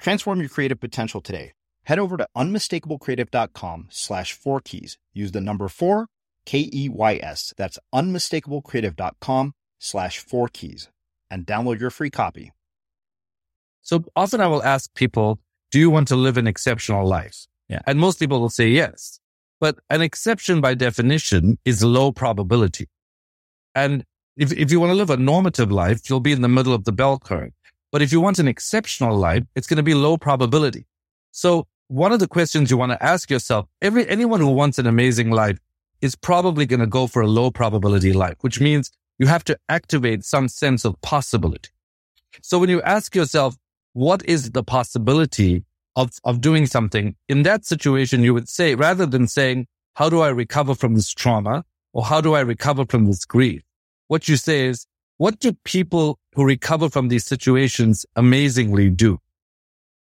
Transform your creative potential today. Head over to unmistakablecreative.com slash four keys. Use the number four, K E Y S. That's unmistakablecreative.com slash four keys and download your free copy. So often I will ask people, do you want to live an exceptional life? Yeah. And most people will say yes. But an exception by definition is low probability. And if, if you want to live a normative life, you'll be in the middle of the bell curve. But if you want an exceptional life, it's going to be low probability. So one of the questions you want to ask yourself, every, anyone who wants an amazing life is probably going to go for a low probability life, which means you have to activate some sense of possibility. So when you ask yourself, what is the possibility of, of doing something in that situation, you would say, rather than saying, how do I recover from this trauma or how do I recover from this grief? What you say is, what do people who recover from these situations amazingly do?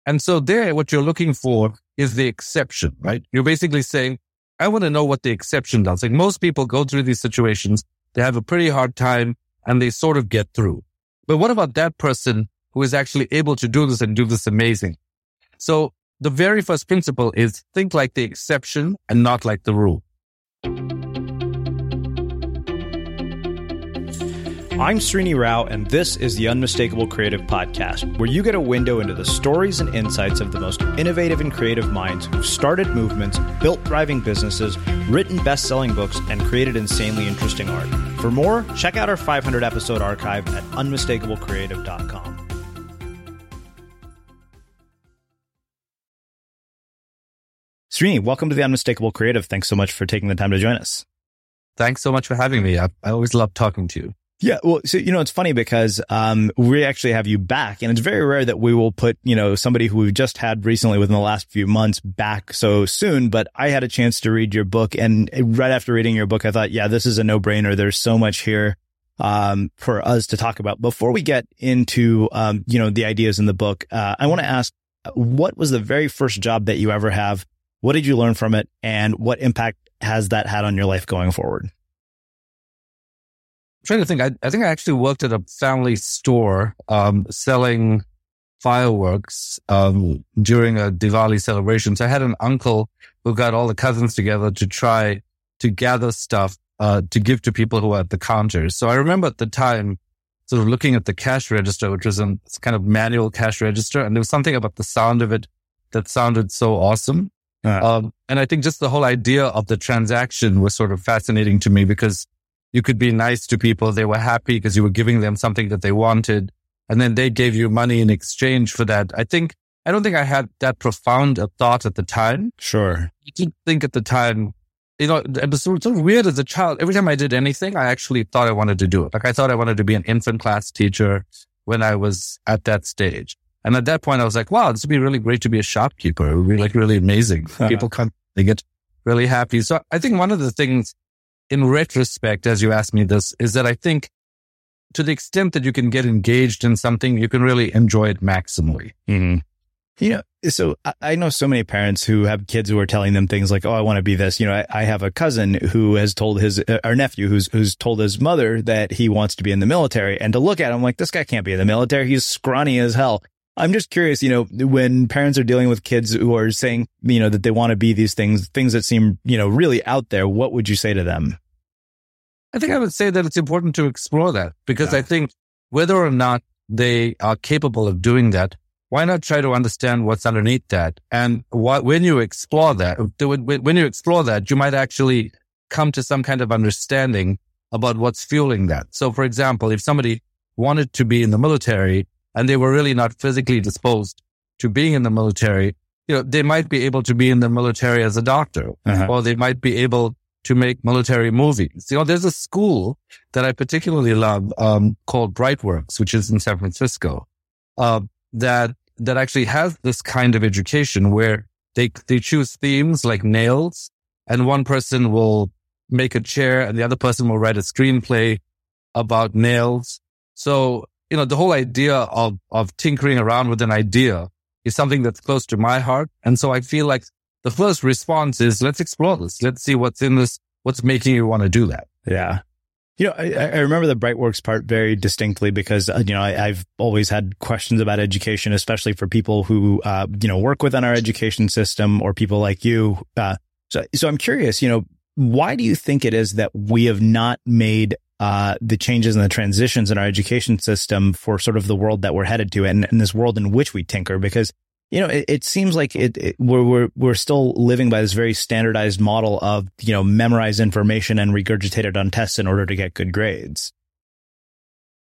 And so there, what you're looking for is the exception, right? You're basically saying, I want to know what the exception does. Like most people go through these situations, they have a pretty hard time and they sort of get through. But what about that person who is actually able to do this and do this amazing? So the very first principle is think like the exception and not like the rule. I'm Srini Rao, and this is the Unmistakable Creative Podcast, where you get a window into the stories and insights of the most innovative and creative minds who've started movements, built thriving businesses, written best selling books, and created insanely interesting art. For more, check out our 500 episode archive at unmistakablecreative.com. Srini, welcome to the Unmistakable Creative. Thanks so much for taking the time to join us. Thanks so much for having me. I, I always love talking to you. Yeah, well, so you know, it's funny because um, we actually have you back, and it's very rare that we will put you know somebody who we've just had recently within the last few months back so soon. But I had a chance to read your book, and right after reading your book, I thought, yeah, this is a no brainer. There's so much here um, for us to talk about. Before we get into um, you know the ideas in the book, uh, I want to ask, what was the very first job that you ever have? What did you learn from it, and what impact has that had on your life going forward? I'm trying to think. I, I think I actually worked at a family store um, selling fireworks um, during a Diwali celebration. So I had an uncle who got all the cousins together to try to gather stuff uh, to give to people who were at the counters. So I remember at the time sort of looking at the cash register, which was a kind of manual cash register, and there was something about the sound of it that sounded so awesome. Uh-huh. Um, and I think just the whole idea of the transaction was sort of fascinating to me because you could be nice to people. They were happy because you were giving them something that they wanted. And then they gave you money in exchange for that. I think, I don't think I had that profound a thought at the time. Sure. I didn't think at the time, you know, it was so, so weird as a child. Every time I did anything, I actually thought I wanted to do it. Like I thought I wanted to be an infant class teacher when I was at that stage. And at that point, I was like, wow, this would be really great to be a shopkeeper. It would be like really amazing. People come, they get really happy. So I think one of the things in retrospect, as you asked me this, is that I think to the extent that you can get engaged in something, you can really enjoy it maximally. Mm-hmm. You know, so I know so many parents who have kids who are telling them things like, "Oh, I want to be this." You know, I, I have a cousin who has told his, uh, our nephew, who's who's told his mother that he wants to be in the military, and to look at him like this guy can't be in the military. He's scrawny as hell. I'm just curious, you know, when parents are dealing with kids who are saying, you know, that they want to be these things, things that seem, you know, really out there, what would you say to them? I think I would say that it's important to explore that because yeah. I think whether or not they are capable of doing that why not try to understand what's underneath that? And what, when you explore that, when you explore that, you might actually come to some kind of understanding about what's fueling that. So, for example, if somebody wanted to be in the military and they were really not physically disposed to being in the military, you know, they might be able to be in the military as a doctor, uh-huh. or they might be able to make military movies. You know, there's a school that I particularly love um, called Brightworks, which is in San Francisco, uh, that that actually has this kind of education where they they choose themes like nails, and one person will make a chair, and the other person will write a screenplay about nails. So you know, the whole idea of of tinkering around with an idea is something that's close to my heart. And so I feel like the first response is let's explore this. Let's see what's in this. What's making you want to do that? Yeah. You know, I, I remember the Brightworks part very distinctly because, uh, you know, I, have always had questions about education, especially for people who, uh, you know, work within our education system or people like you. Uh, so, so I'm curious, you know, why do you think it is that we have not made uh, the changes and the transitions in our education system for sort of the world that we're headed to and, and this world in which we tinker because you know it, it seems like it, it, we're, we're we're still living by this very standardized model of you know memorize information and regurgitate it on tests in order to get good grades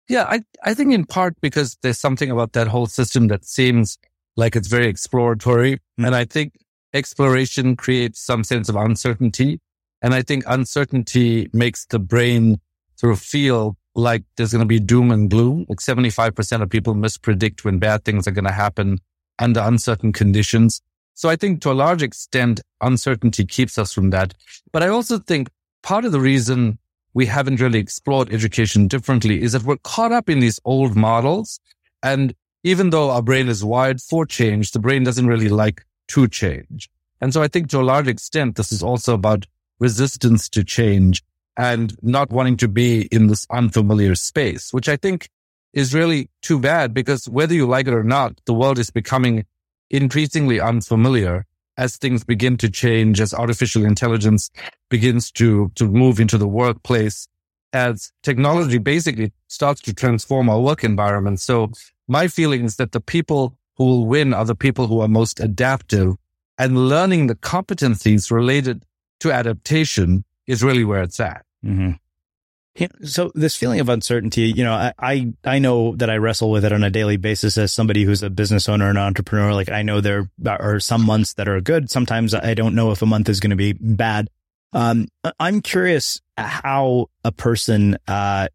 yeah i i think in part because there's something about that whole system that seems like it's very exploratory mm-hmm. and i think exploration creates some sense of uncertainty and i think uncertainty makes the brain sort of feel like there's going to be doom and gloom. Like 75% of people mispredict when bad things are going to happen under uncertain conditions. So I think to a large extent, uncertainty keeps us from that. But I also think part of the reason we haven't really explored education differently is that we're caught up in these old models. And even though our brain is wired for change, the brain doesn't really like to change. And so I think to a large extent, this is also about resistance to change and not wanting to be in this unfamiliar space, which I think is really too bad because whether you like it or not, the world is becoming increasingly unfamiliar as things begin to change, as artificial intelligence begins to, to move into the workplace, as technology basically starts to transform our work environment. So my feeling is that the people who will win are the people who are most adaptive and learning the competencies related to adaptation is really where it's at. Mm-hmm. so this feeling of uncertainty, you know, I, I, I know that I wrestle with it on a daily basis as somebody who's a business owner and entrepreneur. Like I know there are some months that are good. Sometimes I don't know if a month is going to be bad. Um, I'm curious how a person, uh,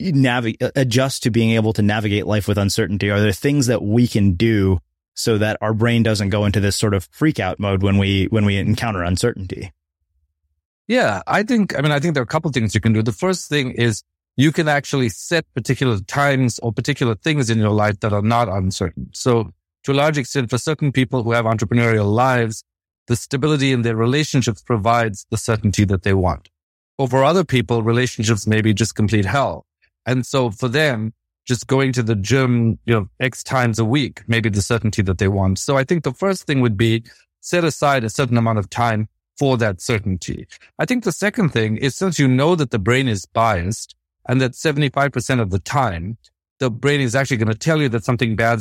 navigate, adjust to being able to navigate life with uncertainty. Are there things that we can do so that our brain doesn't go into this sort of freak out mode when we, when we encounter uncertainty? Yeah, I think, I mean, I think there are a couple things you can do. The first thing is you can actually set particular times or particular things in your life that are not uncertain. So to a large extent, for certain people who have entrepreneurial lives, the stability in their relationships provides the certainty that they want. Or for other people, relationships may be just complete hell. And so for them, just going to the gym, you know, X times a week, maybe the certainty that they want. So I think the first thing would be set aside a certain amount of time for that certainty. I think the second thing is since you know that the brain is biased and that 75% of the time, the brain is actually going to tell you that something bad,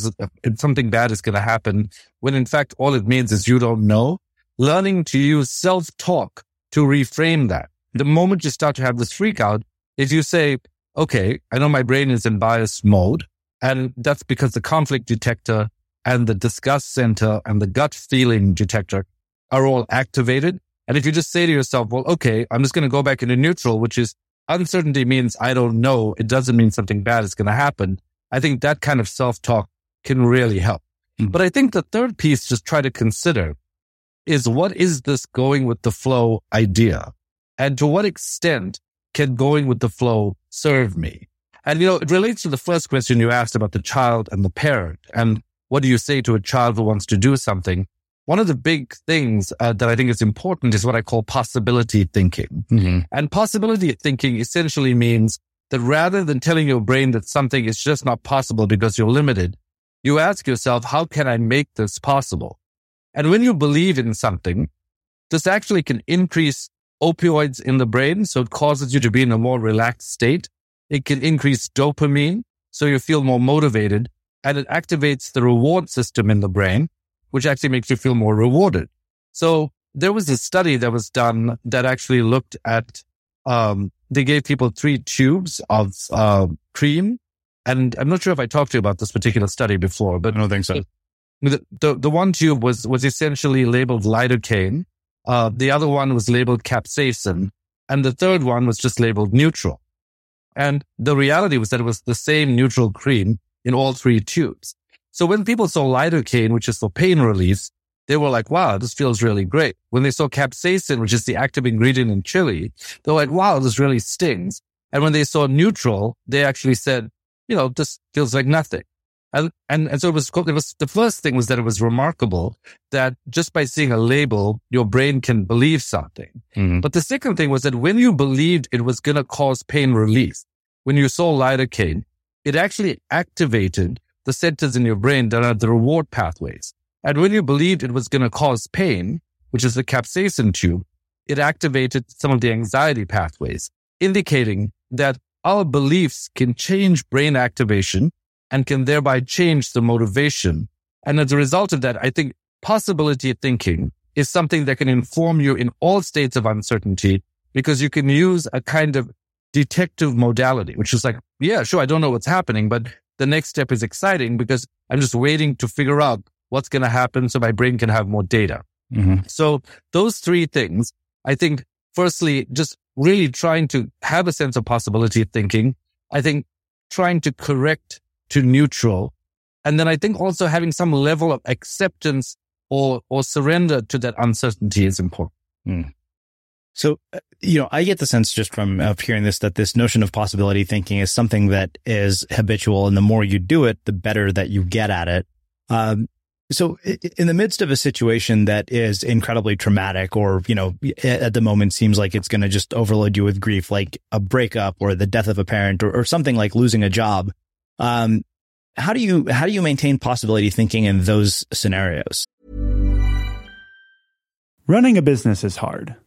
something bad is going to happen when in fact all it means is you don't know. Learning to use self-talk to reframe that. The moment you start to have this freak out, if you say, okay, I know my brain is in bias mode and that's because the conflict detector and the disgust center and the gut feeling detector are all activated. And if you just say to yourself, well, okay, I'm just going to go back into neutral, which is uncertainty means I don't know. It doesn't mean something bad is going to happen. I think that kind of self talk can really help. Mm-hmm. But I think the third piece just try to consider is what is this going with the flow idea? And to what extent can going with the flow serve me? And, you know, it relates to the first question you asked about the child and the parent. And what do you say to a child who wants to do something? One of the big things uh, that I think is important is what I call possibility thinking. Mm-hmm. And possibility thinking essentially means that rather than telling your brain that something is just not possible because you're limited, you ask yourself, how can I make this possible? And when you believe in something, this actually can increase opioids in the brain. So it causes you to be in a more relaxed state. It can increase dopamine. So you feel more motivated and it activates the reward system in the brain, which actually makes you feel more rewarded. So there was a study that was done that actually looked at, um, they gave people three tubes of, uh, cream. And I'm not sure if I talked to you about this particular study before, but I don't think so. The, the, the one tube was, was essentially labeled lidocaine. Uh, the other one was labeled capsaicin and the third one was just labeled neutral. And the reality was that it was the same neutral cream in all three tubes. So when people saw lidocaine, which is for pain relief, they were like, wow, this feels really great. When they saw capsaicin, which is the active ingredient in chili, they were like, wow, this really stings. And when they saw neutral, they actually said, you know, this feels like nothing. And, and, and so it was, it was, the first thing was that it was remarkable that just by seeing a label, your brain can believe something. Mm-hmm. But the second thing was that when you believed it was going to cause pain relief, when you saw lidocaine, it actually activated the centers in your brain that are the reward pathways. And when you believed it was going to cause pain, which is the capsaicin tube, it activated some of the anxiety pathways, indicating that our beliefs can change brain activation and can thereby change the motivation. And as a result of that, I think possibility thinking is something that can inform you in all states of uncertainty because you can use a kind of detective modality, which is like, yeah, sure, I don't know what's happening, but the next step is exciting because I'm just waiting to figure out what's going to happen so my brain can have more data. Mm-hmm. So those three things, I think, firstly, just really trying to have a sense of possibility thinking. I think trying to correct to neutral. And then I think also having some level of acceptance or, or surrender to that uncertainty is important. Mm. So, uh, you know, I get the sense just from uh, hearing this that this notion of possibility thinking is something that is habitual. And the more you do it, the better that you get at it. Um, so in the midst of a situation that is incredibly traumatic or, you know, at the moment seems like it's going to just overload you with grief, like a breakup or the death of a parent or, or something like losing a job, um, how do you how do you maintain possibility thinking in those scenarios? Running a business is hard,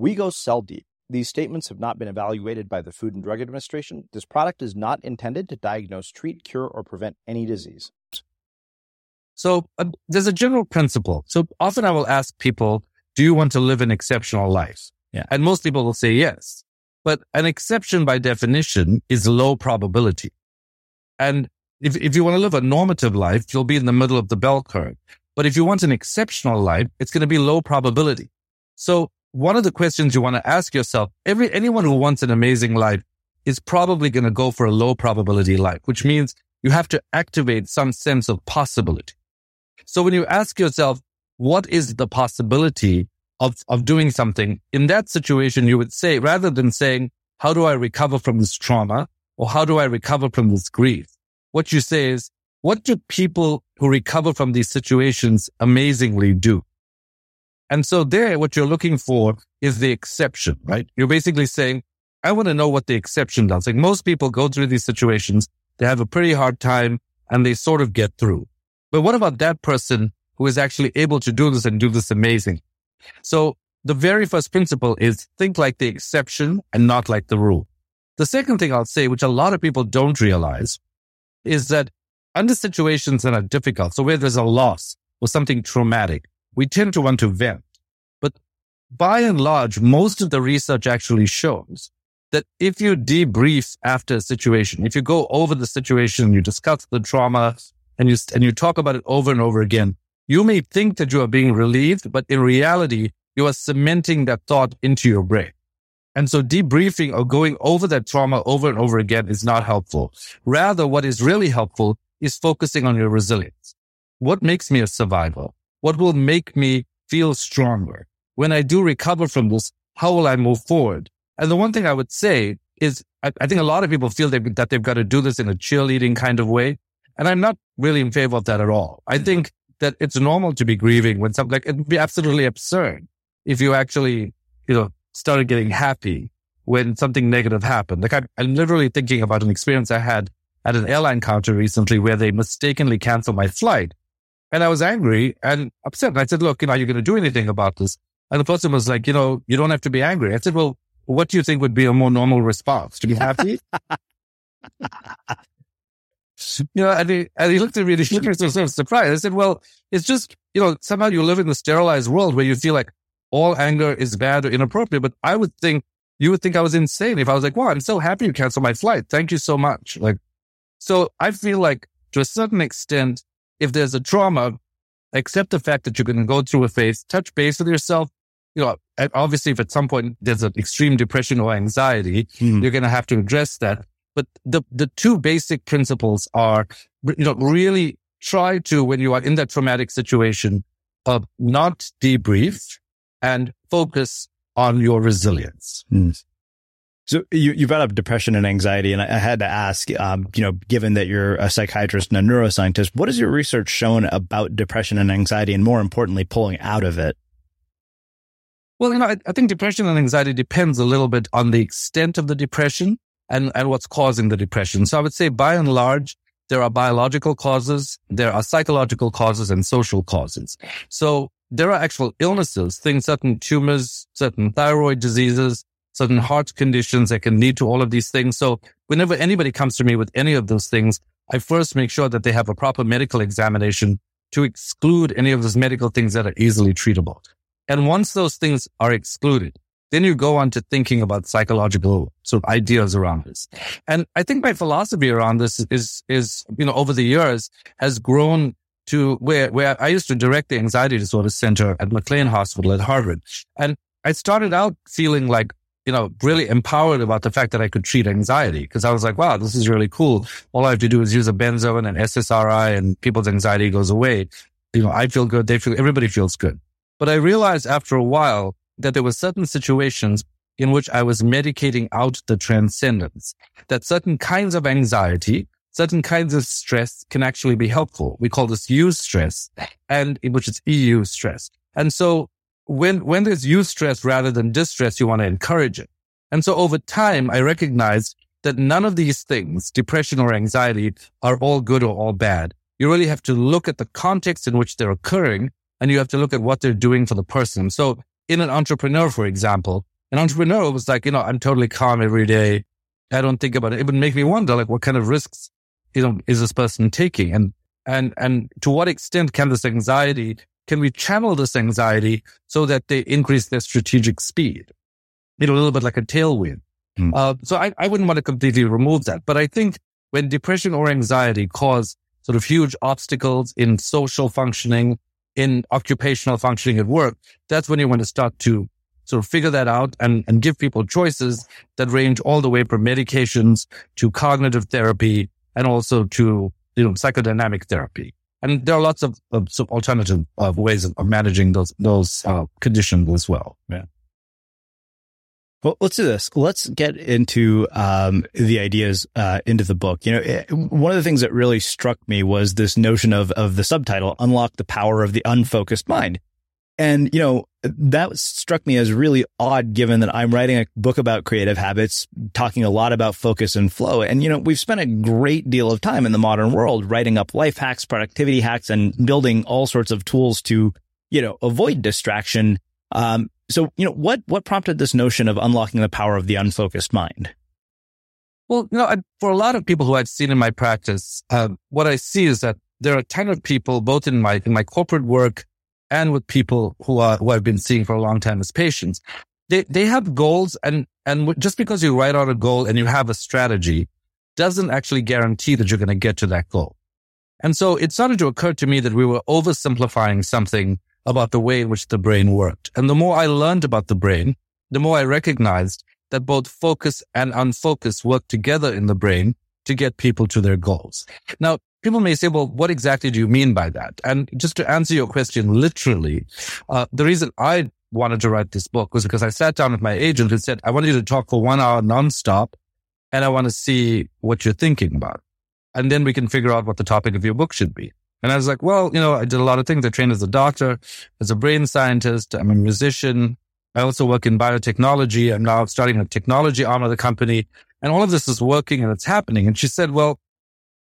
We go cell deep. These statements have not been evaluated by the Food and Drug Administration. This product is not intended to diagnose, treat, cure, or prevent any disease. So uh, there's a general principle. So often I will ask people, do you want to live an exceptional life? Yeah. And most people will say yes. But an exception by definition is low probability. And if, if you want to live a normative life, you'll be in the middle of the bell curve. But if you want an exceptional life, it's going to be low probability. So one of the questions you want to ask yourself, every, anyone who wants an amazing life is probably going to go for a low probability life, which means you have to activate some sense of possibility. So when you ask yourself, what is the possibility of, of doing something in that situation, you would say, rather than saying, how do I recover from this trauma? Or how do I recover from this grief? What you say is, what do people who recover from these situations amazingly do? And so there, what you're looking for is the exception, right? You're basically saying, I want to know what the exception does. Like most people go through these situations, they have a pretty hard time and they sort of get through. But what about that person who is actually able to do this and do this amazing? So the very first principle is think like the exception and not like the rule. The second thing I'll say, which a lot of people don't realize is that under situations that are difficult, so where there's a loss or something traumatic, we tend to want to vent. But by and large, most of the research actually shows that if you debrief after a situation, if you go over the situation, you discuss the trauma and you, and you talk about it over and over again, you may think that you are being relieved, but in reality, you are cementing that thought into your brain. And so debriefing or going over that trauma over and over again is not helpful. Rather, what is really helpful is focusing on your resilience. What makes me a survivor? What will make me feel stronger? When I do recover from this, how will I move forward? And the one thing I would say is I, I think a lot of people feel that, that they've got to do this in a cheerleading kind of way. And I'm not really in favor of that at all. I think that it's normal to be grieving when something like it would be absolutely absurd if you actually, you know, started getting happy when something negative happened. Like I'm, I'm literally thinking about an experience I had at an airline counter recently where they mistakenly canceled my flight. And I was angry and upset. And I said, look, you know, are you going to do anything about this? And the person was like, you know, you don't have to be angry. I said, well, what do you think would be a more normal response? To be happy? you know, and he, and he looked at me and he looked at me sort of surprised. I said, well, it's just, you know, somehow you live in the sterilized world where you feel like all anger is bad or inappropriate. But I would think, you would think I was insane if I was like, wow, I'm so happy you canceled my flight. Thank you so much. Like, so I feel like to a certain extent, if there's a trauma, accept the fact that you're going to go through a phase, touch base with yourself. You know, obviously, if at some point there's an extreme depression or anxiety, Hmm. you're going to have to address that. But the, the two basic principles are, you know, really try to, when you are in that traumatic situation, uh, not debrief and focus on your resilience. So you, you brought up depression and anxiety, and I, I had to ask, um, you know, given that you're a psychiatrist and a neuroscientist, what has your research shown about depression and anxiety, and more importantly, pulling out of it? Well, you know, I, I think depression and anxiety depends a little bit on the extent of the depression and, and what's causing the depression. So I would say by and large, there are biological causes, there are psychological causes and social causes. So there are actual illnesses, things, certain tumors, certain thyroid diseases, certain heart conditions that can lead to all of these things. So whenever anybody comes to me with any of those things, I first make sure that they have a proper medical examination to exclude any of those medical things that are easily treatable. And once those things are excluded, then you go on to thinking about psychological sort of ideas around this. And I think my philosophy around this is, is, you know, over the years has grown to where, where I used to direct the anxiety disorder center at McLean Hospital at Harvard. And I started out feeling like, you know, really empowered about the fact that I could treat anxiety because I was like, wow, this is really cool. All I have to do is use a benzo and an SSRI and people's anxiety goes away. You know, I feel good. They feel, everybody feels good. But I realized after a while that there were certain situations in which I was medicating out the transcendence, that certain kinds of anxiety, certain kinds of stress can actually be helpful. We call this eustress and in which is EU stress. And so when, when there's eustress rather than distress, you want to encourage it. And so over time, I recognized that none of these things, depression or anxiety, are all good or all bad. You really have to look at the context in which they're occurring and you have to look at what they're doing for the person. So in an entrepreneur, for example, an entrepreneur was like, you know, I'm totally calm every day. I don't think about it. It would make me wonder, like, what kind of risks, you know, is this person taking? And, and, and to what extent can this anxiety, can we channel this anxiety so that they increase their strategic speed? You know, a little bit like a tailwind. Mm. Uh, so I, I wouldn't want to completely remove that, but I think when depression or anxiety cause sort of huge obstacles in social functioning, in occupational functioning at work, that's when you want to start to sort of figure that out and, and give people choices that range all the way from medications to cognitive therapy and also to, you know, psychodynamic therapy. And there are lots of, of, alternative ways of, of, managing those, those uh, conditions as well. Yeah. Well, let's do this. Let's get into um, the ideas uh, into the book. You know, it, eh, one of the things that really struck me was this notion of of the subtitle "Unlock the Power of the Unfocused Mind," and you know that struck me as really odd, given that I'm writing a book about creative habits, talking a lot about focus and flow. And you know, we've spent a great deal of time in the modern world writing up life hacks, productivity hacks, and building all sorts of tools to you know avoid distraction. Um, so, you know, what, what prompted this notion of unlocking the power of the unfocused mind? Well, you know, for a lot of people who I've seen in my practice, uh, what I see is that there are a ton of people, both in my, in my corporate work and with people who are, who I've been seeing for a long time as patients. They, they have goals and, and just because you write out a goal and you have a strategy doesn't actually guarantee that you're going to get to that goal. And so it started to occur to me that we were oversimplifying something about the way in which the brain worked. And the more I learned about the brain, the more I recognized that both focus and unfocus work together in the brain to get people to their goals. Now, people may say, well, what exactly do you mean by that? And just to answer your question literally, uh, the reason I wanted to write this book was because I sat down with my agent and said, I want you to talk for one hour nonstop and I want to see what you're thinking about. And then we can figure out what the topic of your book should be. And I was like, well, you know, I did a lot of things. I trained as a doctor, as a brain scientist. I'm a musician. I also work in biotechnology. I'm now starting a technology arm of the company. And all of this is working and it's happening. And she said, well,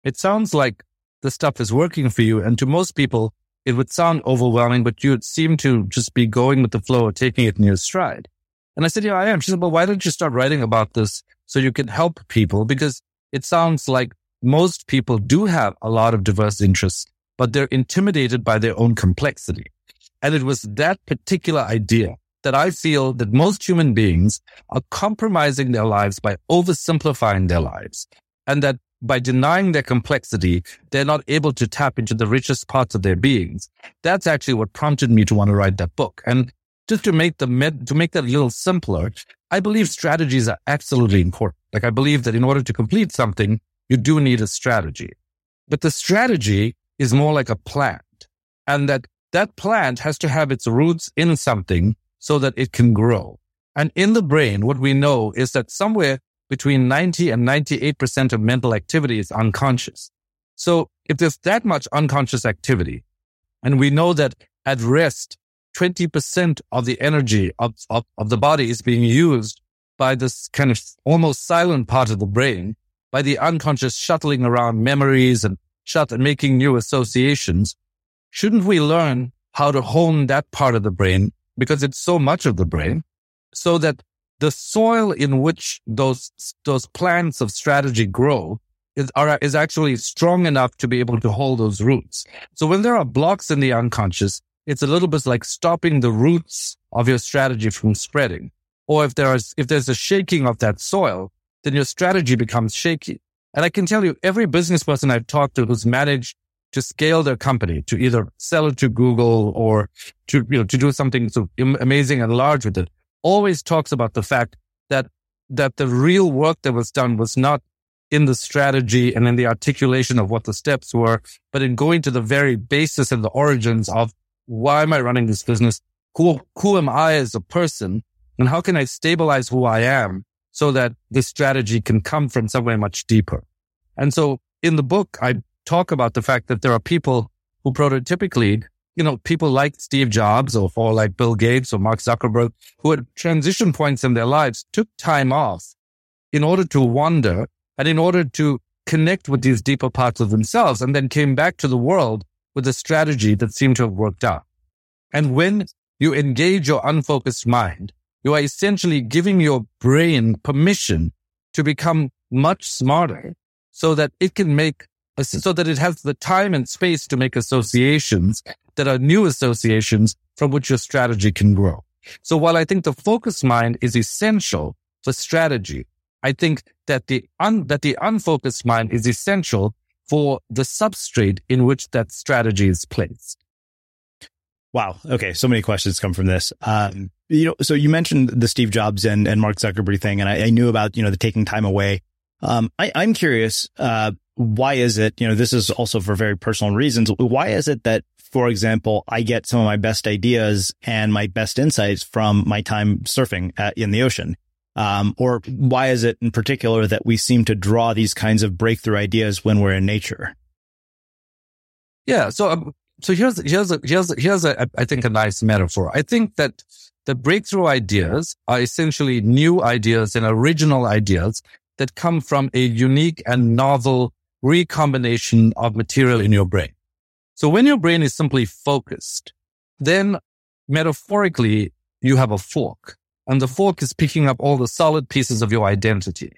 it sounds like the stuff is working for you. And to most people, it would sound overwhelming, but you would seem to just be going with the flow or taking it in your stride. And I said, yeah, I am. She said, well, why don't you start writing about this so you can help people? Because it sounds like most people do have a lot of diverse interests but they're intimidated by their own complexity. And it was that particular idea that I feel that most human beings are compromising their lives by oversimplifying their lives and that by denying their complexity, they're not able to tap into the richest parts of their beings. That's actually what prompted me to want to write that book. And just to make the med- to make that a little simpler, I believe strategies are absolutely important. Like I believe that in order to complete something, you do need a strategy. But the strategy is more like a plant and that that plant has to have its roots in something so that it can grow. And in the brain, what we know is that somewhere between 90 and 98% of mental activity is unconscious. So if there's that much unconscious activity, and we know that at rest, 20% of the energy of, of, of the body is being used by this kind of almost silent part of the brain, by the unconscious shuttling around memories and shut and making new associations, shouldn't we learn how to hone that part of the brain because it's so much of the brain so that the soil in which those, those plants of strategy grow is, are, is actually strong enough to be able to hold those roots. So when there are blocks in the unconscious, it's a little bit like stopping the roots of your strategy from spreading. Or if there is, if there's a shaking of that soil, then your strategy becomes shaky. And I can tell you, every business person I've talked to who's managed to scale their company to either sell it to Google or to, you know, to do something so amazing and large with it, always talks about the fact that, that the real work that was done was not in the strategy and in the articulation of what the steps were, but in going to the very basis and the origins of why am I running this business? Who, who am I as a person? And how can I stabilize who I am so that this strategy can come from somewhere much deeper. And so in the book, I talk about the fact that there are people who prototypically you know, people like Steve Jobs or, or like Bill Gates or Mark Zuckerberg who at transition points in their lives took time off in order to wander and in order to connect with these deeper parts of themselves and then came back to the world with a strategy that seemed to have worked out. And when you engage your unfocused mind, you are essentially giving your brain permission to become much smarter so that it can make, so that it has the time and space to make associations that are new associations from which your strategy can grow. So while I think the focused mind is essential for strategy, I think that the un, that the unfocused mind is essential for the substrate in which that strategy is placed. Wow. Okay. So many questions come from this. Um, you know, so you mentioned the Steve Jobs and, and Mark Zuckerberg thing, and I, I knew about, you know, the taking time away. Um, I, I'm curious, uh, why is it, you know, this is also for very personal reasons. Why is it that, for example, I get some of my best ideas and my best insights from my time surfing at, in the ocean? Um, or why is it in particular that we seem to draw these kinds of breakthrough ideas when we're in nature? Yeah. So, um, so here's, here's, a, here's, here's a, I think a nice metaphor. I think that the breakthrough ideas are essentially new ideas and original ideas that come from a unique and novel recombination of material in your brain. So when your brain is simply focused, then metaphorically, you have a fork and the fork is picking up all the solid pieces of your identity.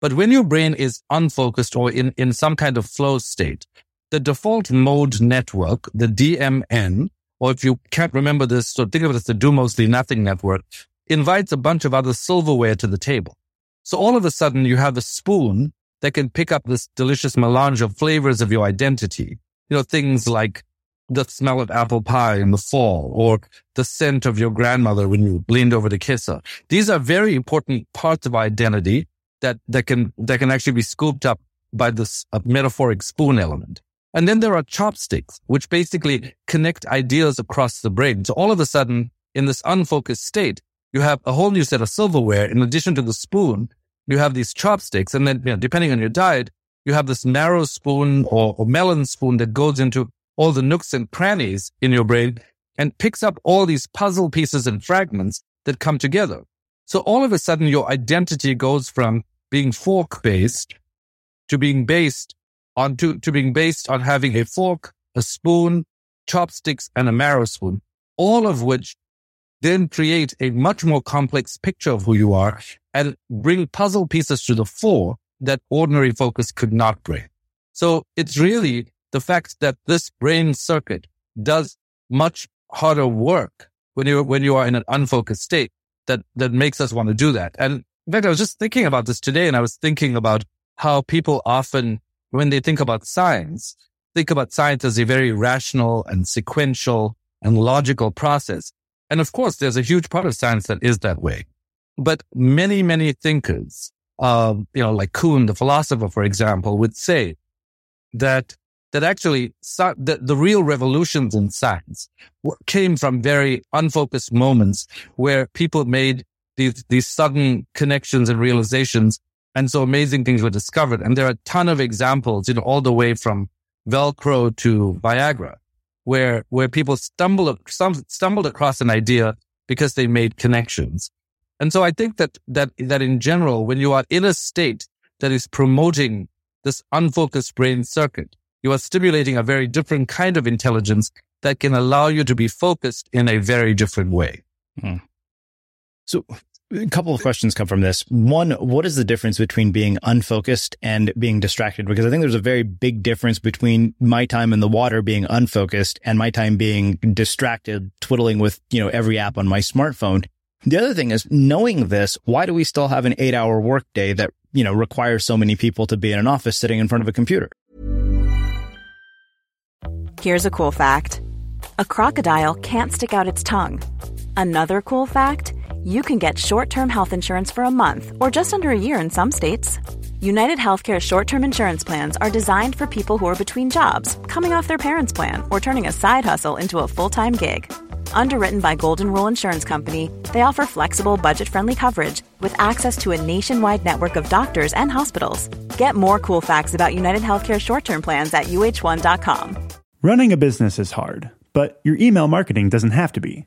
But when your brain is unfocused or in, in some kind of flow state, the default mode network, the DMN, or if you can't remember this, so think of it as the do mostly nothing network, invites a bunch of other silverware to the table. So all of a sudden you have a spoon that can pick up this delicious melange of flavors of your identity. You know, things like the smell of apple pie in the fall or the scent of your grandmother when you leaned over to kiss her. These are very important parts of identity that, that can, that can actually be scooped up by this uh, metaphoric spoon element. And then there are chopsticks, which basically connect ideas across the brain. So all of a sudden, in this unfocused state, you have a whole new set of silverware. In addition to the spoon, you have these chopsticks. And then, you know, depending on your diet, you have this marrow spoon or, or melon spoon that goes into all the nooks and crannies in your brain and picks up all these puzzle pieces and fragments that come together. So all of a sudden your identity goes from being fork based to being based on to, to being based on having a fork, a spoon, chopsticks, and a marrow spoon, all of which then create a much more complex picture of who you are and bring puzzle pieces to the fore that ordinary focus could not bring. So it's really the fact that this brain circuit does much harder work when you when you are in an unfocused state that that makes us want to do that. And in fact, I was just thinking about this today, and I was thinking about how people often, when they think about science, think about science as a very rational and sequential and logical process. And of course, there's a huge part of science that is that way. But many, many thinkers, uh, you know, like Kuhn, the philosopher, for example, would say that that actually the, the real revolutions in science came from very unfocused moments where people made these, these sudden connections and realizations. And so amazing things were discovered. And there are a ton of examples, you know, all the way from Velcro to Viagra, where, where people stumbled, stumbled across an idea because they made connections. And so I think that, that, that in general, when you are in a state that is promoting this unfocused brain circuit, you are stimulating a very different kind of intelligence that can allow you to be focused in a very different way. Hmm. So a couple of questions come from this. One, what is the difference between being unfocused and being distracted? Because I think there's a very big difference between my time in the water being unfocused and my time being distracted, twiddling with, you know, every app on my smartphone. The other thing is knowing this, why do we still have an eight hour workday that, you know, requires so many people to be in an office sitting in front of a computer? Here's a cool fact a crocodile can't stick out its tongue. Another cool fact you can get short term health insurance for a month or just under a year in some states. United Healthcare short term insurance plans are designed for people who are between jobs, coming off their parents' plan, or turning a side hustle into a full time gig. Underwritten by Golden Rule Insurance Company, they offer flexible, budget friendly coverage with access to a nationwide network of doctors and hospitals. Get more cool facts about United Healthcare short term plans at uh1.com. Running a business is hard but your email marketing doesn't have to be.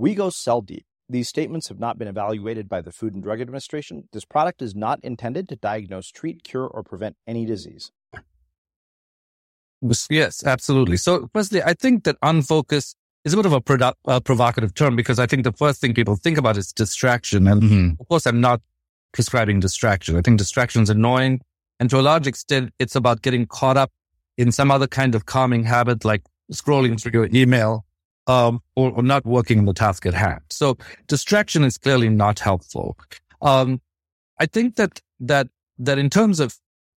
We go cell deep. These statements have not been evaluated by the Food and Drug Administration. This product is not intended to diagnose, treat, cure, or prevent any disease. Yes, absolutely. So, firstly, I think that unfocused is a bit of a produ- uh, provocative term because I think the first thing people think about is distraction. And Mm-hmm. of course, I'm not prescribing distraction. I think distraction is annoying. And to a large extent, it's about getting caught up in some other kind of calming habit, like scrolling through your email um, or, or not working on the task at hand. So distraction is clearly not helpful. Um, I think that that that in terms of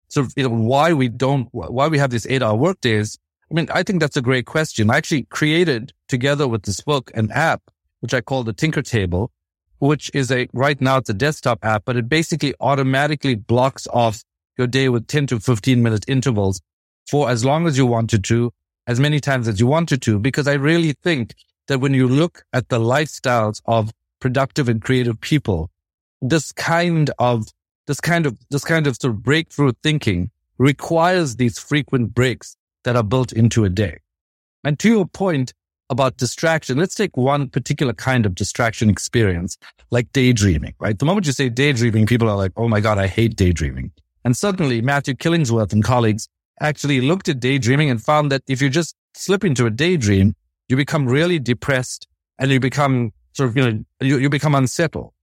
sort of you know why we don't why we have these eight hour work days. I mean, I think that's a great question. I actually created together with this book an app which I call the Tinker Table, which is a right now it's a desktop app, but it basically automatically blocks off your day with 10 to 15 minute intervals for as long as you wanted to, as many times as you wanted to, because I really think that when you look at the lifestyles of productive and creative people, this kind of this kind of this kind of sort of breakthrough thinking requires these frequent breaks that are built into a day. And to your point about distraction, let's take one particular kind of distraction experience, like daydreaming, right? The moment you say daydreaming, people are like, oh my God, I hate daydreaming. And suddenly Matthew Killingsworth and colleagues actually looked at daydreaming and found that if you just slip into a daydream, you become really depressed and you become sort of, you know, you, you become unsettled.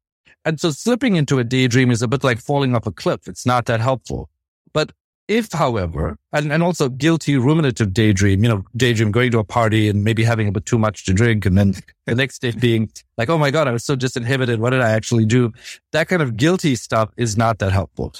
And so slipping into a daydream is a bit like falling off a cliff. It's not that helpful. But if, however, and, and also guilty ruminative daydream, you know, daydream going to a party and maybe having a bit too much to drink and then the next day being like, oh my God, I was so disinhibited. What did I actually do? That kind of guilty stuff is not that helpful.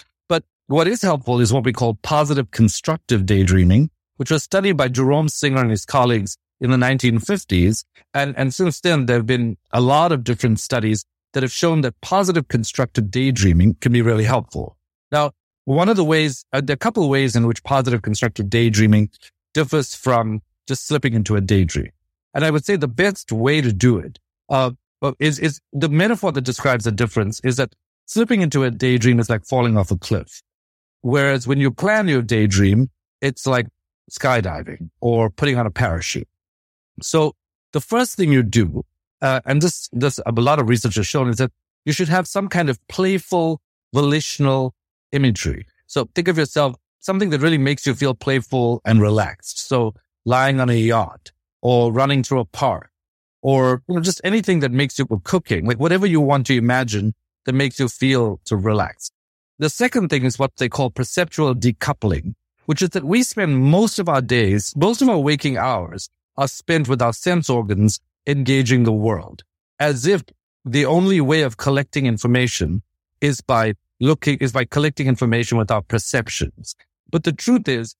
What is helpful is what we call positive constructive daydreaming, which was studied by Jerome Singer and his colleagues in the 1950s. And, and since then, there have been a lot of different studies that have shown that positive constructive daydreaming can be really helpful. Now, one of the ways, uh, there are a couple of ways in which positive constructive daydreaming differs from just slipping into a daydream. And I would say the best way to do it, uh, is, is the metaphor that describes the difference is that slipping into a daydream is like falling off a cliff. Whereas when you plan your daydream, it's like skydiving or putting on a parachute. So the first thing you do, uh, and this, this, a lot of research has shown is that you should have some kind of playful, volitional imagery. So think of yourself something that really makes you feel playful and relaxed. So lying on a yacht or running through a park or you know, just anything that makes you cooking, like whatever you want to imagine that makes you feel to relax. The second thing is what they call perceptual decoupling, which is that we spend most of our days, most of our waking hours are spent with our sense organs engaging the world as if the only way of collecting information is by looking, is by collecting information with our perceptions. But the truth is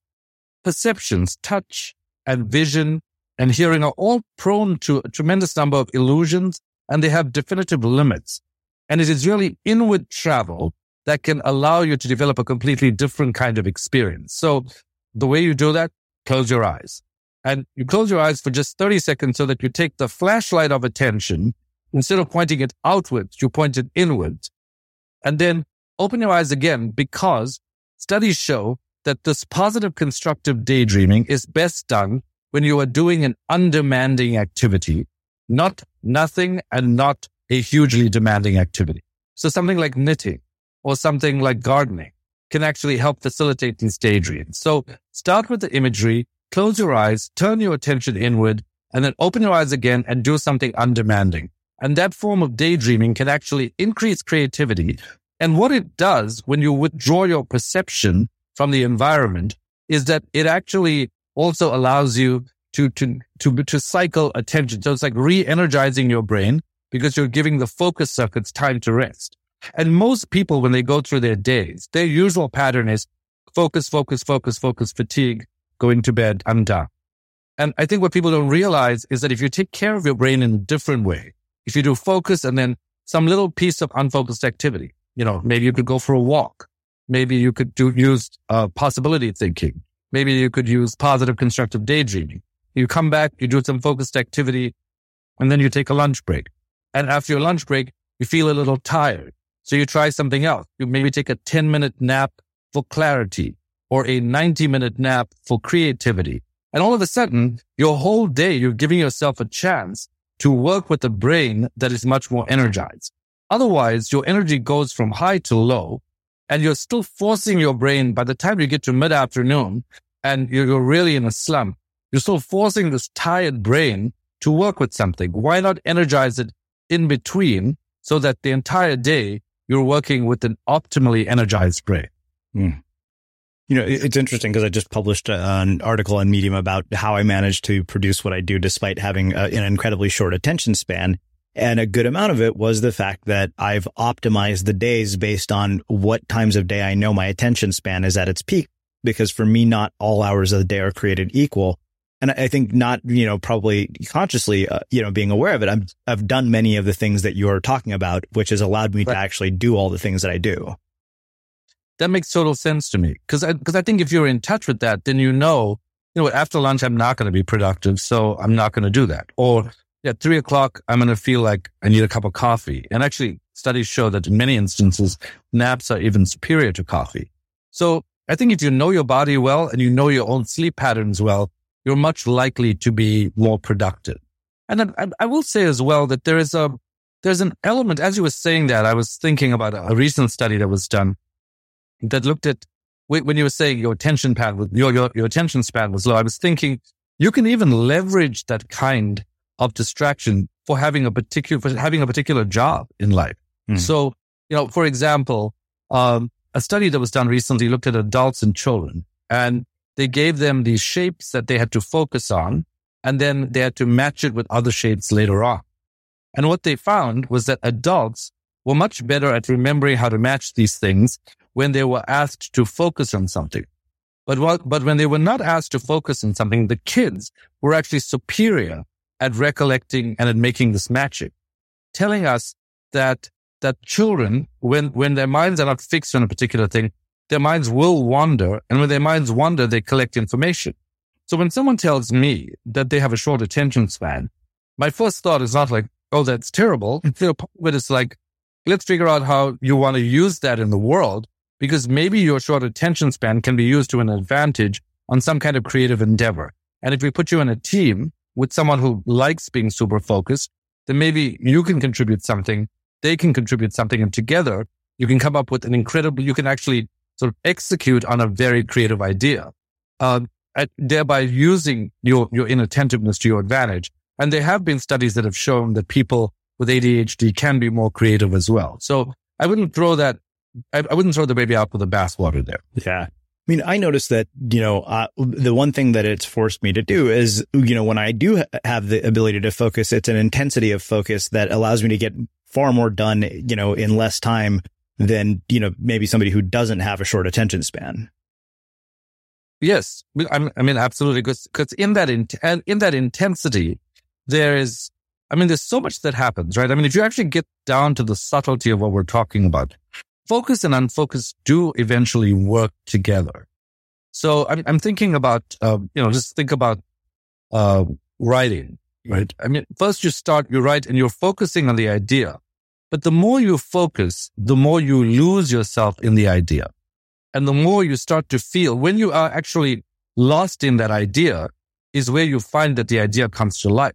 perceptions, touch and vision and hearing are all prone to a tremendous number of illusions and they have definitive limits. And it is really inward travel that can allow you to develop a completely different kind of experience. So the way you do that, close your eyes and you close your eyes for just 30 seconds so that you take the flashlight of attention. Instead of pointing it outwards, you point it inwards and then open your eyes again because studies show that this positive constructive daydreaming is best done when you are doing an undemanding activity, not nothing and not a hugely demanding activity. So something like knitting or something like gardening can actually help facilitate these daydreams. So start with the imagery, close your eyes, turn your attention inward, and then open your eyes again and do something undemanding. And that form of daydreaming can actually increase creativity. And what it does when you withdraw your perception from the environment is that it actually also allows you to, to, to, to cycle attention. So it's like re-energizing your brain because you're giving the focus circuits time to rest. And most people, when they go through their days, their usual pattern is focus, focus, focus, focus, fatigue, going to bed, I'm done. And I think what people don't realize is that if you take care of your brain in a different way, if you do focus and then some little piece of unfocused activity, you know, maybe you could go for a walk. Maybe you could do use uh, possibility thinking. Maybe you could use positive constructive daydreaming. You come back, you do some focused activity, and then you take a lunch break. And after your lunch break, you feel a little tired. So you try something else. You maybe take a 10 minute nap for clarity or a 90 minute nap for creativity. And all of a sudden, your whole day, you're giving yourself a chance to work with a brain that is much more energized. Otherwise, your energy goes from high to low and you're still forcing your brain by the time you get to mid afternoon and you're really in a slump, you're still forcing this tired brain to work with something. Why not energize it in between so that the entire day you're working with an optimally energized brain? Mm. You know, it's interesting because I just published an article on Medium about how I managed to produce what I do despite having a, an incredibly short attention span. And a good amount of it was the fact that I've optimized the days based on what times of day I know my attention span is at its peak. Because for me, not all hours of the day are created equal. And I think not, you know, probably consciously, uh, you know, being aware of it, I've, I've done many of the things that you're talking about, which has allowed me right. to actually do all the things that I do. That makes total sense to me. Cause I, cause I think if you're in touch with that, then you know, you know, after lunch, I'm not going to be productive. So I'm not going to do that. Or at three o'clock, I'm going to feel like I need a cup of coffee. And actually studies show that in many instances, naps are even superior to coffee. So I think if you know your body well and you know your own sleep patterns well, you're much likely to be more productive. And then I, I will say as well that there is a, there's an element, as you were saying that, I was thinking about a, recent study that was done that looked at when you were saying your attention span was, your, your, your attention span was low. I was thinking you can even leverage that kind of distraction for having a particular, for having a particular job in life. Mm. So, you know, for example, um, a study that was done recently looked at adults and children and they gave them these shapes that they had to focus on and then they had to match it with other shapes later on. And what they found was that adults were much better at remembering how to match these things when they were asked to focus on something. But what, but when they were not asked to focus on something, the kids were actually superior at recollecting and at making this matching, telling us that, that children, when, when their minds are not fixed on a particular thing, their minds will wander. And when their minds wander, they collect information. So when someone tells me that they have a short attention span, my first thought is not like, oh, that's terrible. But it's like, let's figure out how you want to use that in the world because maybe your short attention span can be used to an advantage on some kind of creative endeavor. And if we put you in a team with someone who likes being super focused, then maybe you can contribute something. They can contribute something and together you can come up with an incredible, you can actually sort of execute on a very creative idea, uh, thereby using your, your inattentiveness to your advantage. And there have been studies that have shown that people with ADHD can be more creative as well. So I wouldn't throw that, I, I wouldn't throw the baby out with the bathwater there. Yeah. I mean, I noticed that, you know, uh, the one thing that it's forced me to do is, you know, when I do have the ability to focus, it's an intensity of focus that allows me to get far more done, you know, in less time than, you know, maybe somebody who doesn't have a short attention span. Yes. I mean, absolutely. Because, because in that, in, in that intensity, there is, I mean, there's so much that happens, right? I mean, if you actually get down to the subtlety of what we're talking about, focus and unfocus do eventually work together. So I'm, I'm thinking about, uh, you know, just think about, uh, writing, right? I mean, first you start, you write and you're focusing on the idea, but the more you focus, the more you lose yourself in the idea. And the more you start to feel when you are actually lost in that idea is where you find that the idea comes to life.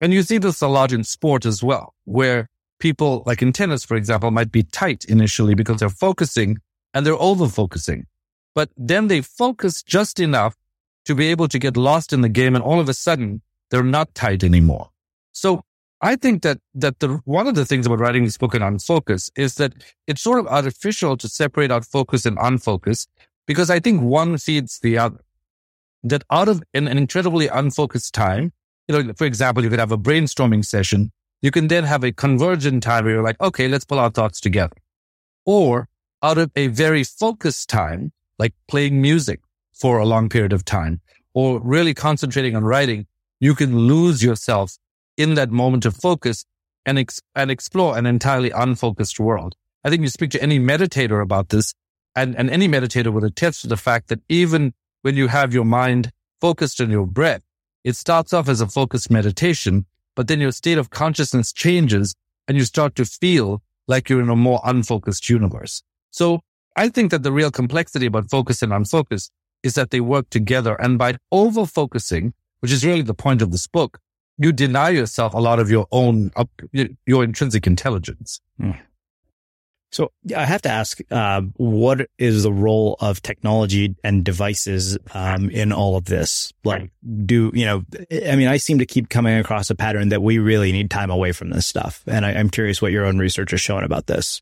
And you see this a lot in sport as well, where people like in tennis, for example, might be tight initially because they're focusing and they're over focusing. But then they focus just enough to be able to get lost in the game. And all of a sudden they're not tight anymore. So I think that, that the, one of the things about writing this book on focus is that it's sort of artificial to separate out focus and unfocus because I think one feeds the other. That out of an, an incredibly unfocused time, you know, for example, you could have a brainstorming session you can then have a convergent time where you're like, okay, let's pull our thoughts together. Or out of a very focused time, like playing music for a long period of time or really concentrating on writing, you can lose yourself in that moment of focus and, ex- and explore an entirely unfocused world. I think you speak to any meditator about this and, and any meditator would attest to the fact that even when you have your mind focused on your breath, it starts off as a focused meditation but then your state of consciousness changes and you start to feel like you're in a more unfocused universe. So I think that the real complexity about focus and unfocus is that they work together. And by over focusing, which is really the point of this book, you deny yourself a lot of your own, your intrinsic intelligence. Mm. So I have to ask, uh, what is the role of technology and devices um, in all of this? Like, do you know? I mean, I seem to keep coming across a pattern that we really need time away from this stuff, and I, am curious what your own research is showing about this.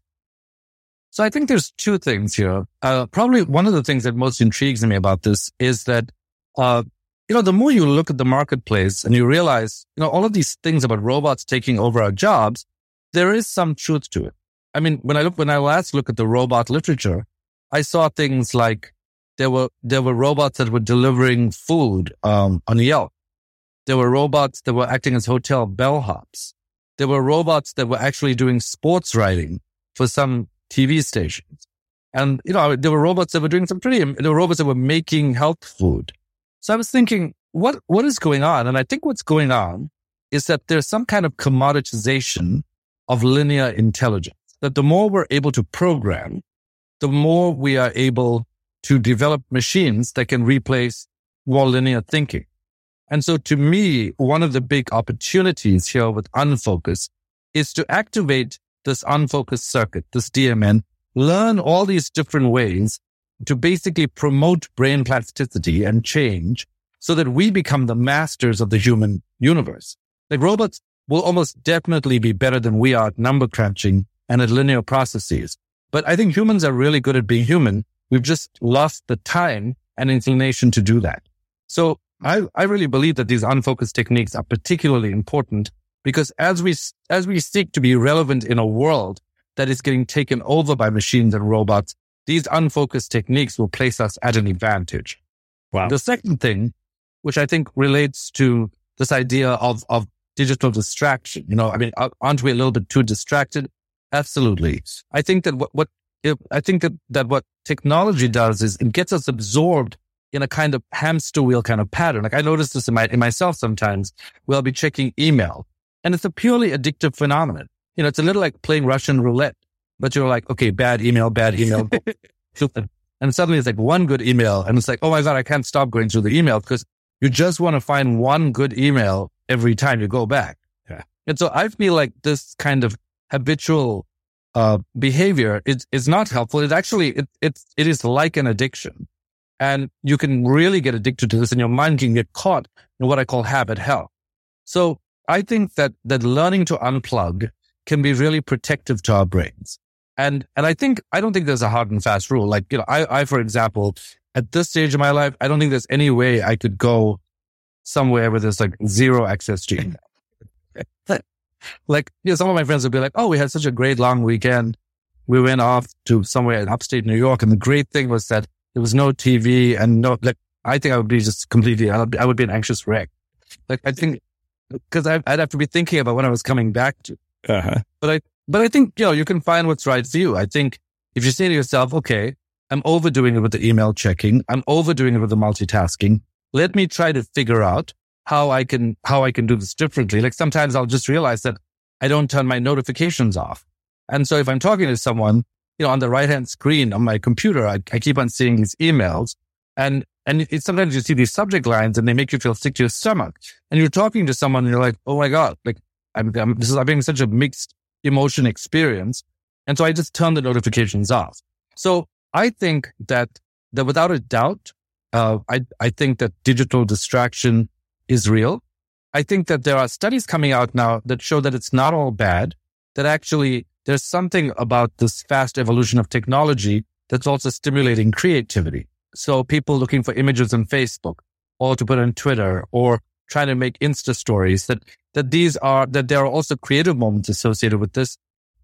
So I think there's two things here. Uh, probably one of the things that most intrigues me about this is that, uh, you know, the more you look at the marketplace and you realize, you know, all of these things about robots taking over our jobs, there is some truth to it. I mean, when I look, when I last look at the robot literature, I saw things like there were, there were robots that were delivering food, um, on Yelp. There were robots that were acting as hotel bellhops. There were robots that were actually doing sports writing for some TV stations. And, you know, there were robots that were doing some pretty, there were robots that were making health food. So I was thinking, what, what is going on? And I think what's going on is that there's some kind of commoditization of linear intelligence that the more we're able to program, the more we are able to develop machines that can replace more linear thinking. And so to me, one of the big opportunities here with unfocus is to activate this unfocused circuit, this DMN, learn all these different ways to basically promote brain plasticity and change so that we become the masters of the human universe. Like robots will almost definitely be better than we are at number crunching and at linear processes. But I think humans are really good at being human. We've just lost the time and inclination to do that. So I, I really believe that these unfocused techniques are particularly important because as we, as we seek to be relevant in a world that is getting taken over by machines and robots, these unfocused techniques will place us at an advantage. Wow. The second thing, which I think relates to this idea of, of digital distraction, you know, I mean, uh, aren't we a little bit too distracted? Absolutely. I think that what, what I think that, that what technology does is it gets us absorbed in a kind of hamster wheel kind of pattern. Like I notice this in, my, in myself sometimes where I'll be checking email and it's a purely addictive phenomenon. You know, it's a little like playing Russian roulette, but you're like, okay, bad email, bad email. and suddenly it's like one good email and it's like, oh my God, I can't stop going through the email because you just want to find one good email every time you go back. Yeah. And so I feel like this kind of habitual uh, behavior is, is not helpful. It actually, it, it, it is like an addiction. And you can really get addicted to this and your mind can get caught in what I call habit hell. So I think that, that learning to unplug can be really protective to our brains. And, and I think, I don't think there's a hard and fast rule. Like, you know, I, I, for example, at this stage of my life, I don't think there's any way I could go somewhere where there's like zero access to email. like, you know, some of my friends would be like, Oh, we had such a great long weekend. We went off to somewhere in upstate New York. And the great thing was that there was no TV and no, like, I think I would be just completely, I would be, I would be an anxious wreck. Like, I think, cause I'd have to be thinking about when I was coming back to. Uh-huh. But I, but I think, you know, you can find what's right for you. I think if you say to yourself, okay, I'm overdoing it with the email checking. I'm overdoing it with the multitasking. Let me try to figure out how I can, how I can do this differently. Like sometimes I'll just realize that I don't turn my notifications off. And so if I'm talking to someone, you know, on the right hand screen on my computer, I, I keep on seeing these emails and, and it's sometimes you see these subject lines and they make you feel sick to your stomach and you're talking to someone and you're like, Oh my God, like I'm, I'm this is, I'm having such a mixed emotion experience. And so I just turn the notifications off. So I think that, that without a doubt, uh, I, I think that digital distraction is real. I think that there are studies coming out now that show that it's not all bad, that actually there's something about this fast evolution of technology that's also stimulating creativity. So people looking for images on Facebook or to put on Twitter or trying to make Insta stories that, that these are, that there are also creative moments associated with this.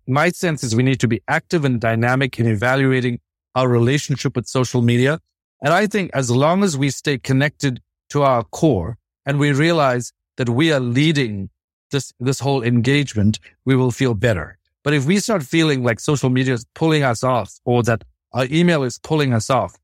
My sense is we need to be active and dynamic in evaluating our relationship with social media. And I think as long as we stay connected to our core and we realize that we are leading this, this whole engagement, we will feel better. But if we start feeling like social media is pulling us off or that our email is pulling us off,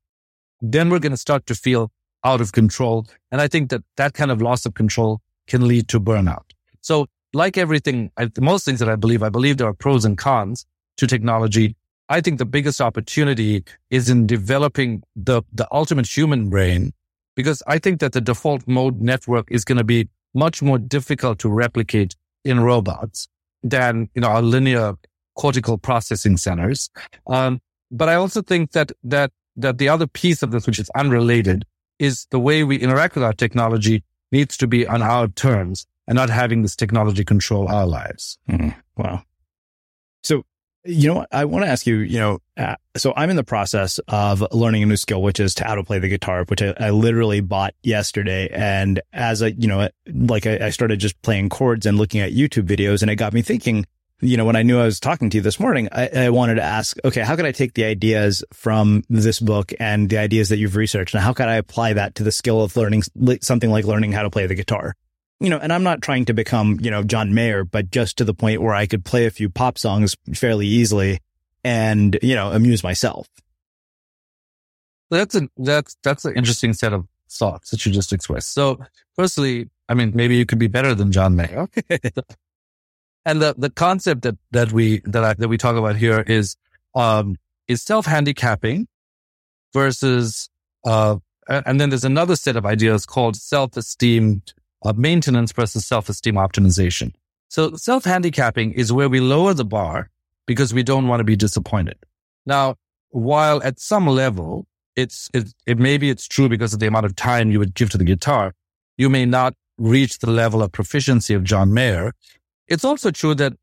then we're going to start to feel out of control. And I think that that kind of loss of control can lead to burnout. So like everything, most things that I believe, I believe there are pros and cons to technology. I think the biggest opportunity is in developing the, the ultimate human brain, because I think that the default mode network is going to be much more difficult to replicate in robots than, you know, our linear cortical processing centers. Um, but I also think that, that, that the other piece of this, which is unrelated, is the way we interact with our technology needs to be on our terms and not having this technology control our lives. Mm, wow. So you know, I want to ask you, you know, uh, so I'm in the process of learning a new skill, which is to how to play the guitar, which I, I literally bought yesterday. And as a, you know, like I, I, started just playing chords and looking at YouTube videos and it got me thinking, you know, when I knew I was talking to you this morning, I, I wanted to ask, okay, how could I take the ideas from this book and the ideas that you've researched and how could I apply that to the skill of learning something like learning how to play the guitar? you know, and I'm not trying to become, you know, John Mayer, but just to the point where I could play a few pop songs fairly easily and, you know, amuse myself. That's a, that's, that's an interesting set of thoughts that you just expressed. So firstly, I mean, maybe you could be better than John Mayer. and the, the concept that, that we, that I, that we talk about here is, um, is self-handicapping versus, uh, and then there's another set of ideas called self-esteem of maintenance versus self-esteem optimization. So self-handicapping is where we lower the bar because we don't want to be disappointed. Now, while at some level, it's, it, it maybe it's true because of the amount of time you would give to the guitar, you may not reach the level of proficiency of John Mayer. It's also true that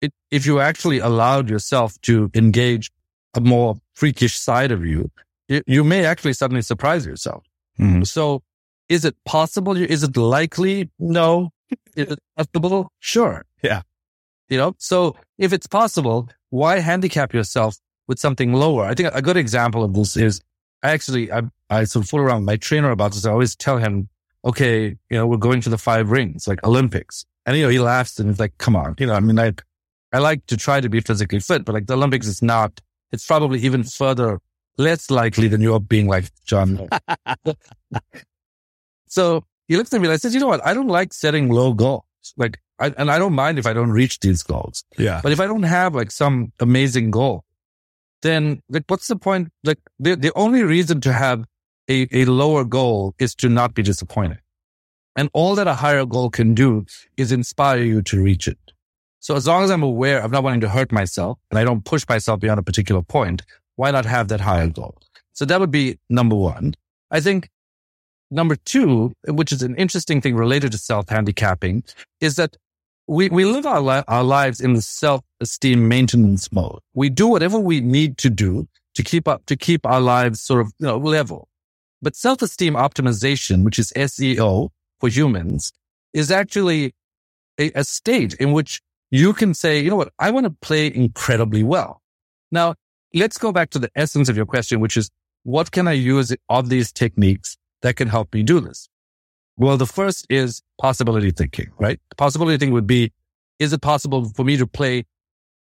it, if you actually allowed yourself to engage a more freakish side of you, it, you may actually suddenly surprise yourself. Mm-hmm. So is it possible? Is it likely? No. Is it possible? Sure. Yeah. You know, so if it's possible, why handicap yourself with something lower? I think a good example of this is I actually, I, I sort of fool around with my trainer about this. I always tell him, okay, you know, we're going to the five rings, like Olympics. And, you know, he laughs and he's like, come on, you know, I mean, I, I like to try to be physically fit, but like the Olympics is not, it's probably even further less likely than you're being like John. So he looks at me and I says, you know what? I don't like setting low goals. Like, I, and I don't mind if I don't reach these goals. Yeah. But if I don't have like some amazing goal, then like, what's the point? Like the, the only reason to have a, a lower goal is to not be disappointed. And all that a higher goal can do is inspire you to reach it. So as long as I'm aware of not wanting to hurt myself and I don't push myself beyond a particular point, why not have that higher goal? So that would be number one. I think number two, which is an interesting thing related to self handicapping, is that we, we live our, li- our lives in the self esteem maintenance mode. We do whatever we need to do to keep up, to keep our lives sort of, you know, level. But self esteem optimization, which is SEO for humans, is actually a, a state in which you can say, you know what, I want to play incredibly well. Now, let's go back to the essence of your question, which is what can I use of these techniques that can help me do this? Well, the first is possibility thinking, right? Possibility thinking would be, is it possible for me to play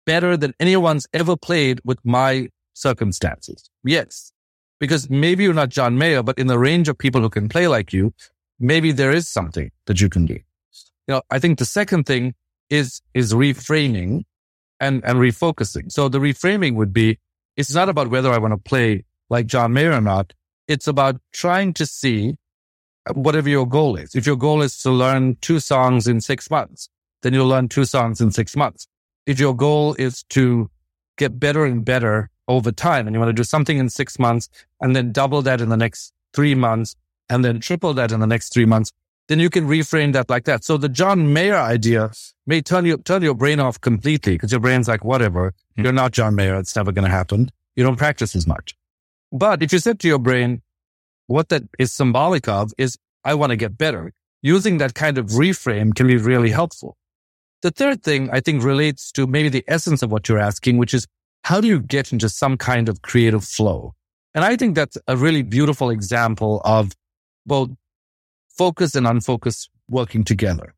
better than anyone's ever played with my circumstances? Yes. Because maybe you're not John Mayer, but in the range of people who can play like you, maybe there is something that you can do. You know, I think the second thing is, is reframing and, and refocusing. So the reframing would be, it's not about whether I want to play like John Mayer or not. It's about trying to see whatever your goal is. If your goal is to learn two songs in six months, then you'll learn two songs in six months. If your goal is to get better and better over time and you want to do something in six months and then double that in the next three months and then triple that in the next three months, then you can reframe that like that. So the John Mayer idea may turn you, turn your brain off completely because your brain's like, whatever, mm-hmm. you're not John Mayer. It's never going to happen. You don't practice as much. But if you said to your brain, what that is symbolic of is I want to get better. Using that kind of reframe can be really helpful. The third thing I think relates to maybe the essence of what you're asking, which is how do you get into some kind of creative flow? And I think that's a really beautiful example of both focus and unfocused working together.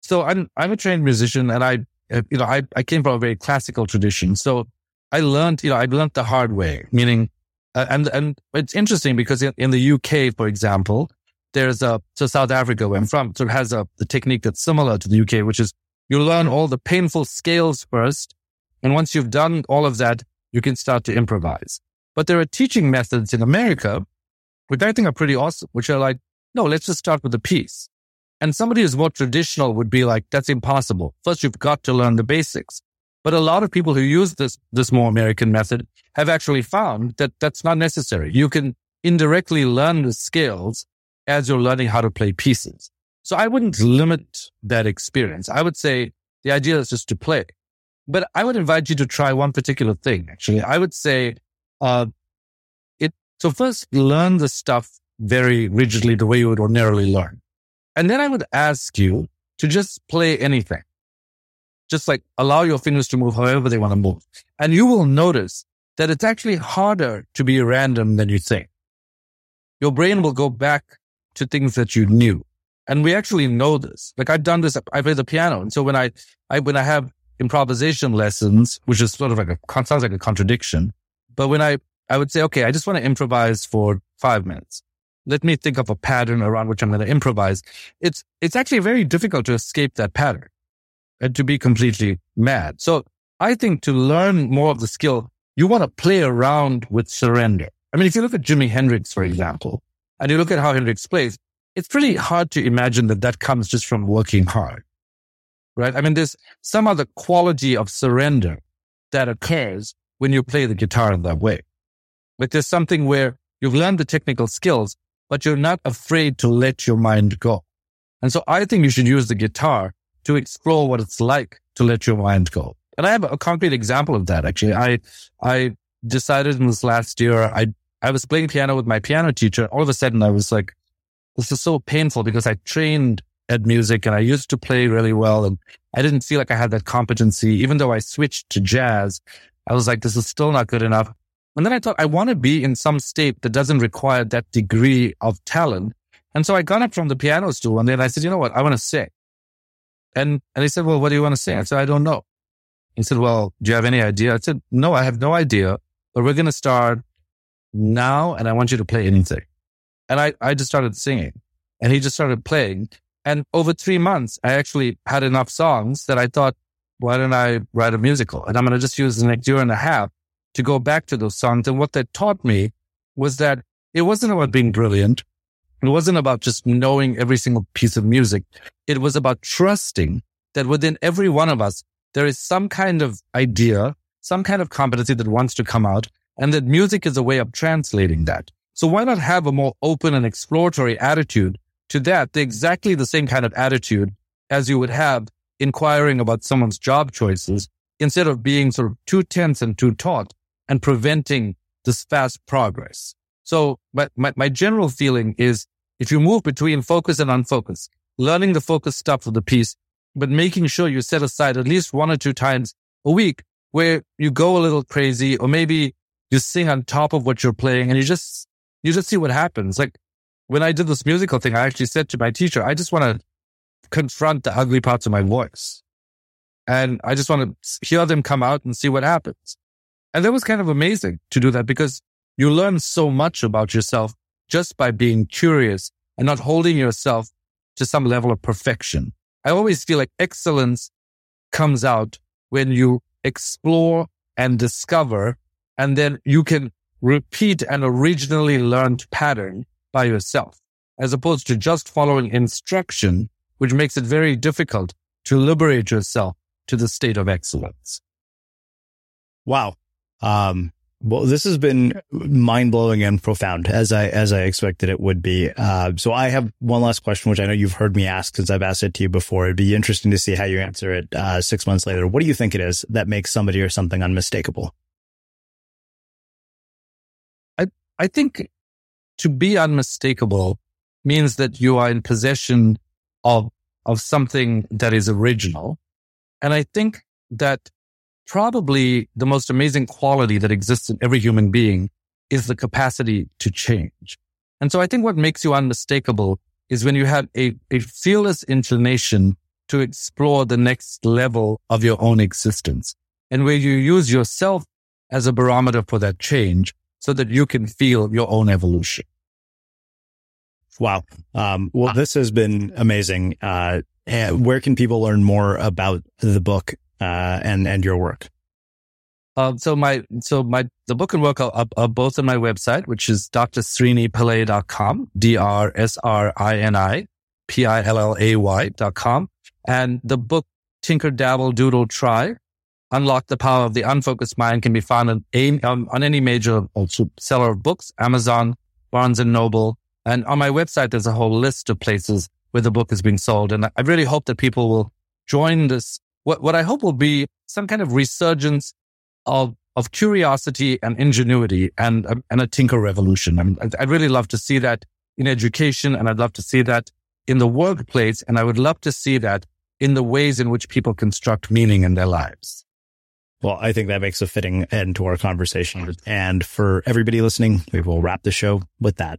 So I'm, I'm a trained musician and I, you know, I, I came from a very classical tradition. So I learned, you know, I learned the hard way, meaning, uh, and, and it's interesting because in, in, the UK, for example, there's a, so South Africa where I'm from, sort of has a, the technique that's similar to the UK, which is you learn all the painful scales first. And once you've done all of that, you can start to improvise. But there are teaching methods in America, which I think are pretty awesome, which are like, no, let's just start with the piece. And somebody who's more traditional would be like, that's impossible. First, you've got to learn the basics. But a lot of people who use this, this more American method have actually found that that's not necessary. You can indirectly learn the skills as you're learning how to play pieces. So I wouldn't limit that experience. I would say the idea is just to play. But I would invite you to try one particular thing. Actually, I would say, uh, so first learn the stuff very rigidly the way you would ordinarily learn. And then I would ask you to just play anything. Just like allow your fingers to move however they want to move. And you will notice that it's actually harder to be random than you think. Your brain will go back to things that you knew. And we actually know this. Like I've done this. I play the piano. And so when I, I, when I have improvisation lessons, which is sort of like a, sounds like a contradiction, but when I, I would say, okay, I just want to improvise for five minutes let me think of a pattern around which I'm going to improvise. It's, it's actually very difficult to escape that pattern and to be completely mad. So I think to learn more of the skill, you want to play around with surrender. I mean, if you look at Jimi Hendrix, for example, and you look at how Hendrix plays, it's pretty hard to imagine that that comes just from working hard, right? I mean, there's some other quality of surrender that occurs when you play the guitar in that way. But there's something where you've learned the technical skills, but you're not afraid to let your mind go. And so I think you should use the guitar to explore what it's like to let your mind go. And I have a concrete example of that. Actually, I, I decided in this last year, I, I was playing piano with my piano teacher. All of a sudden I was like, this is so painful because I trained at music and I used to play really well. And I didn't feel like I had that competency. Even though I switched to jazz, I was like, this is still not good enough. And then I thought I want to be in some state that doesn't require that degree of talent. And so I got up from the piano stool and then I said, you know what? I want to sing. And, and he said, well, what do you want to sing? I said, I don't know. He said, well, do you have any idea? I said, no, I have no idea, but we're going to start now and I want you to play anything. And I, I just started singing and he just started playing. And over three months, I actually had enough songs that I thought, why don't I write a musical? And I'm going to just use the next year and a half to go back to those songs. And what that taught me was that it wasn't about being brilliant. It wasn't about just knowing every single piece of music. It was about trusting that within every one of us, there is some kind of idea, some kind of competency that wants to come out and that music is a way of translating that. So why not have a more open and exploratory attitude to that? The exactly the same kind of attitude as you would have inquiring about someone's job choices instead of being sort of too tense and too taut and preventing this fast progress. So my, my, my general feeling is if you move between focus and unfocus, learning the focus stuff of the piece, but making sure you set aside at least one or two times a week where you go a little crazy or maybe you sing on top of what you're playing and you just, you just see what happens. Like when I did this musical thing, I actually said to my teacher, I just want to confront the ugly parts of my voice. And I just want to hear them come out and see what happens. And that was kind of amazing to do that because you learn so much about yourself just by being curious and not holding yourself to some level of perfection. I always feel like excellence comes out when you explore and discover, and then you can repeat an originally learned pattern by yourself, as opposed to just following instruction, which makes it very difficult to liberate yourself to the state of excellence. Wow. Um, well, this has been mind blowing and profound as I, as I expected it would be. Uh, so I have one last question, which I know you've heard me ask since I've asked it to you before. It'd be interesting to see how you answer it, uh, six months later. What do you think it is that makes somebody or something unmistakable? I, I think to be unmistakable means that you are in possession of, of something that is original. And I think that probably the most amazing quality that exists in every human being is the capacity to change. And so I think what makes you unmistakable is when you have a, a fearless inclination to explore the next level of your own existence and where you use yourself as a barometer for that change so that you can feel your own evolution. Wow. Um, well, this has been amazing. Uh, where can people learn more about the book uh, and and your work? Uh, so my so my the book and work are, are both on my website, which is drsrini D R S R I N I P I L L A Y dot com, and the book Tinker Dabble Doodle Try. Unlock the Power of the Unfocused Mind can be found on, um, on any major seller of books, Amazon, Barnes and Noble. And on my website, there's a whole list of places where the book is being sold. And I really hope that people will join this what, what I hope will be some kind of resurgence of, of curiosity and ingenuity and, and a tinker revolution. I mean, I'd, I'd really love to see that in education and I'd love to see that in the workplace. And I would love to see that in the ways in which people construct meaning in their lives. Well, I think that makes a fitting end to our conversation. And for everybody listening, we will wrap the show with that.